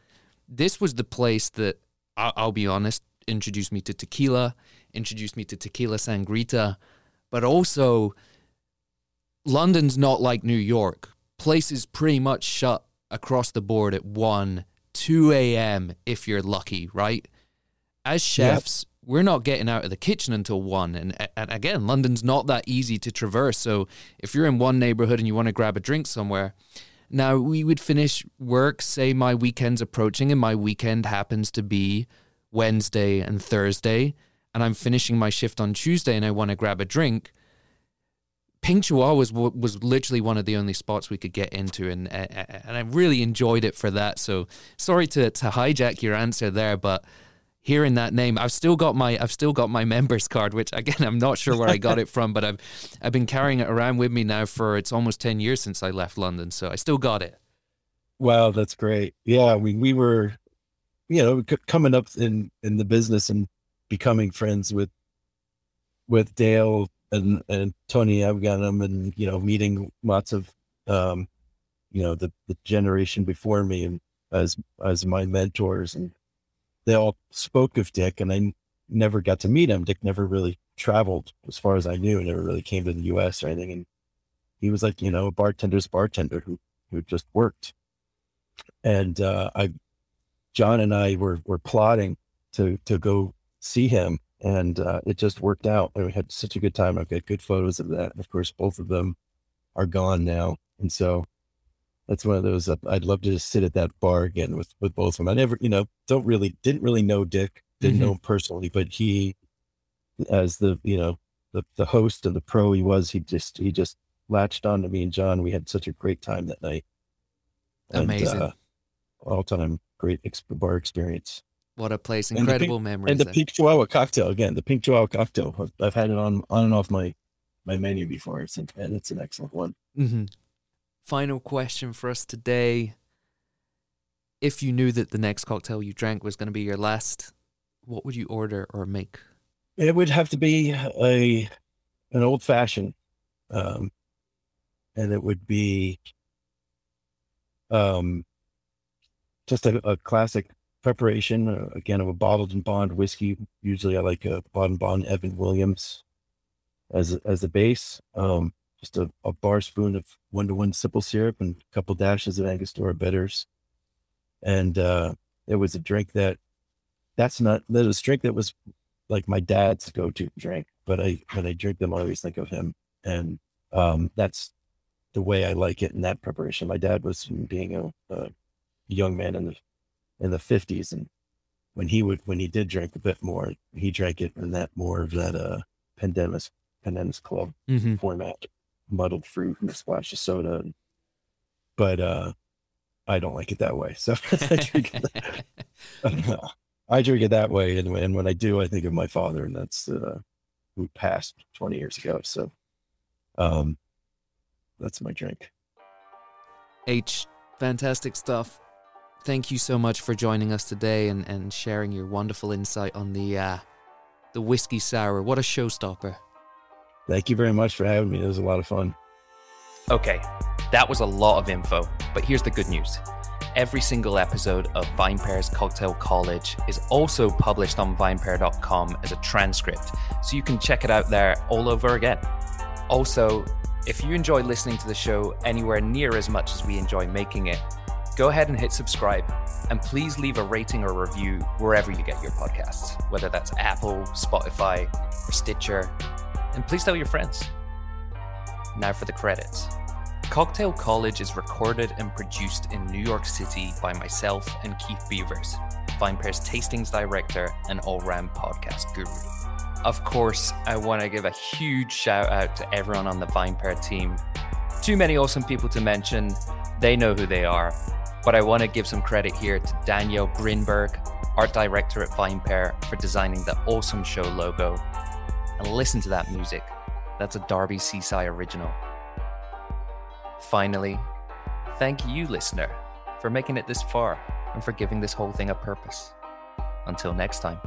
This was the place that, I'll, be honest, introduced me to tequila, introduced me to tequila sangrita, but also London's not like New York. Places pretty much shut across the board at 1, 2 a.m. if you're lucky, right? As chefs, yep. we're not getting out of the kitchen until 1. And, and again, London's not that easy to traverse. So if you're in one neighborhood and you want to grab a drink somewhere, now we would finish work, say my weekend's approaching, and my weekend happens to be Wednesday and Thursday, and I'm finishing my shift on Tuesday and I want to grab a drink Pink Chihuahua was was literally one of the only spots we could get into, and and I really enjoyed it for that. So sorry to to hijack your answer there, but hearing that name, I've still got my I've still got my members card, which again I'm not sure where I got it from, but I've I've been carrying it around with me now for it's almost ten years since I left London, so I still got it. Wow, that's great. Yeah, we we were, you know, coming up in in the business and becoming friends with with Dale and and Tony Abou-Ganim and you know meeting lots of um, you know the the generation before me and as as my mentors and they all spoke of Dick and I never got to meet him. Dick never really traveled as far as I knew, never really came to the US or anything. And he was like, you know, a bartender's bartender who who just worked. And uh I John and I were were plotting to to go see him and uh, it just worked out. And we had such a good time. I've got good photos of that. Of course, both of them are gone now, and so that's one of those. Uh, I'd love to just sit at that bar again with with both of them. I never, you know, don't really didn't really know Dick, didn't mm-hmm. know him personally, but he, as the you know the the host and the pro he was, he just he just latched on to me and John. We had such a great time that night. Amazing. uh, all time great ex- bar experience. What a place! Incredible and pink, memories. And the pink chihuahua cocktail again. The pink chihuahua cocktail. I've had it on on and off my my menu before. It's an, and it's an excellent one. Mm-hmm. Final question for us today: If you knew that the next cocktail you drank was going to be your last, what would you order or make? It would have to be a an old fashioned, um, and it would be um, just a, a classic preparation uh, again of a bottled and bond whiskey. Usually, I like a bottled and bond Evan Williams as as a base. Um, just a, a, bar spoon of one to one simple syrup and a couple dashes of Angostura bitters. And uh, it was a drink that that's not that was a drink that was like my dad's go to drink. But I when I drink them, I always think of him, and um, that's the way I like it in that preparation. My dad was being a, a young man in the in the 50s and when he would when he did drink a bit more he drank it in that more of that uh Pendennis Pendennis club mm-hmm. format muddled fruit and a splash of soda but uh i don't like it that way so i drink it that, I drink it that way and, and when i do i think of my father and that's uh who passed 20 years ago so um that's my drink h fantastic stuff thank you so much for joining us today and, and sharing your wonderful insight on the uh, the whiskey sour. What a showstopper! Thank you very much for having me. It was a lot of fun. Okay, that was a lot of info, but here's the good news. Every single episode of VinePair's Cocktail College is also published on vinepair.com as a transcript, so you can check it out there all over again. Also, if you enjoy listening to the show anywhere near as much as we enjoy making it, go ahead and hit subscribe. And please leave a rating or review wherever you get your podcasts, whether that's Apple, Spotify, or Stitcher. And please tell your friends. Now for the credits. Cocktail College is recorded and produced in New York City by myself and Keith Beavers, VinePair's tastings director and all round podcast guru. Of course, I want to give a huge shout out to everyone on the VinePair team. Too many awesome people to mention, they know who they are. But I want to give some credit here to Daniel Grinberg, art director at VinePair, for designing the awesome show logo. And listen to that music. That's a Darby Cicci original. Finally, thank you, listener, for making it this far and for giving this whole thing a purpose. Until next time.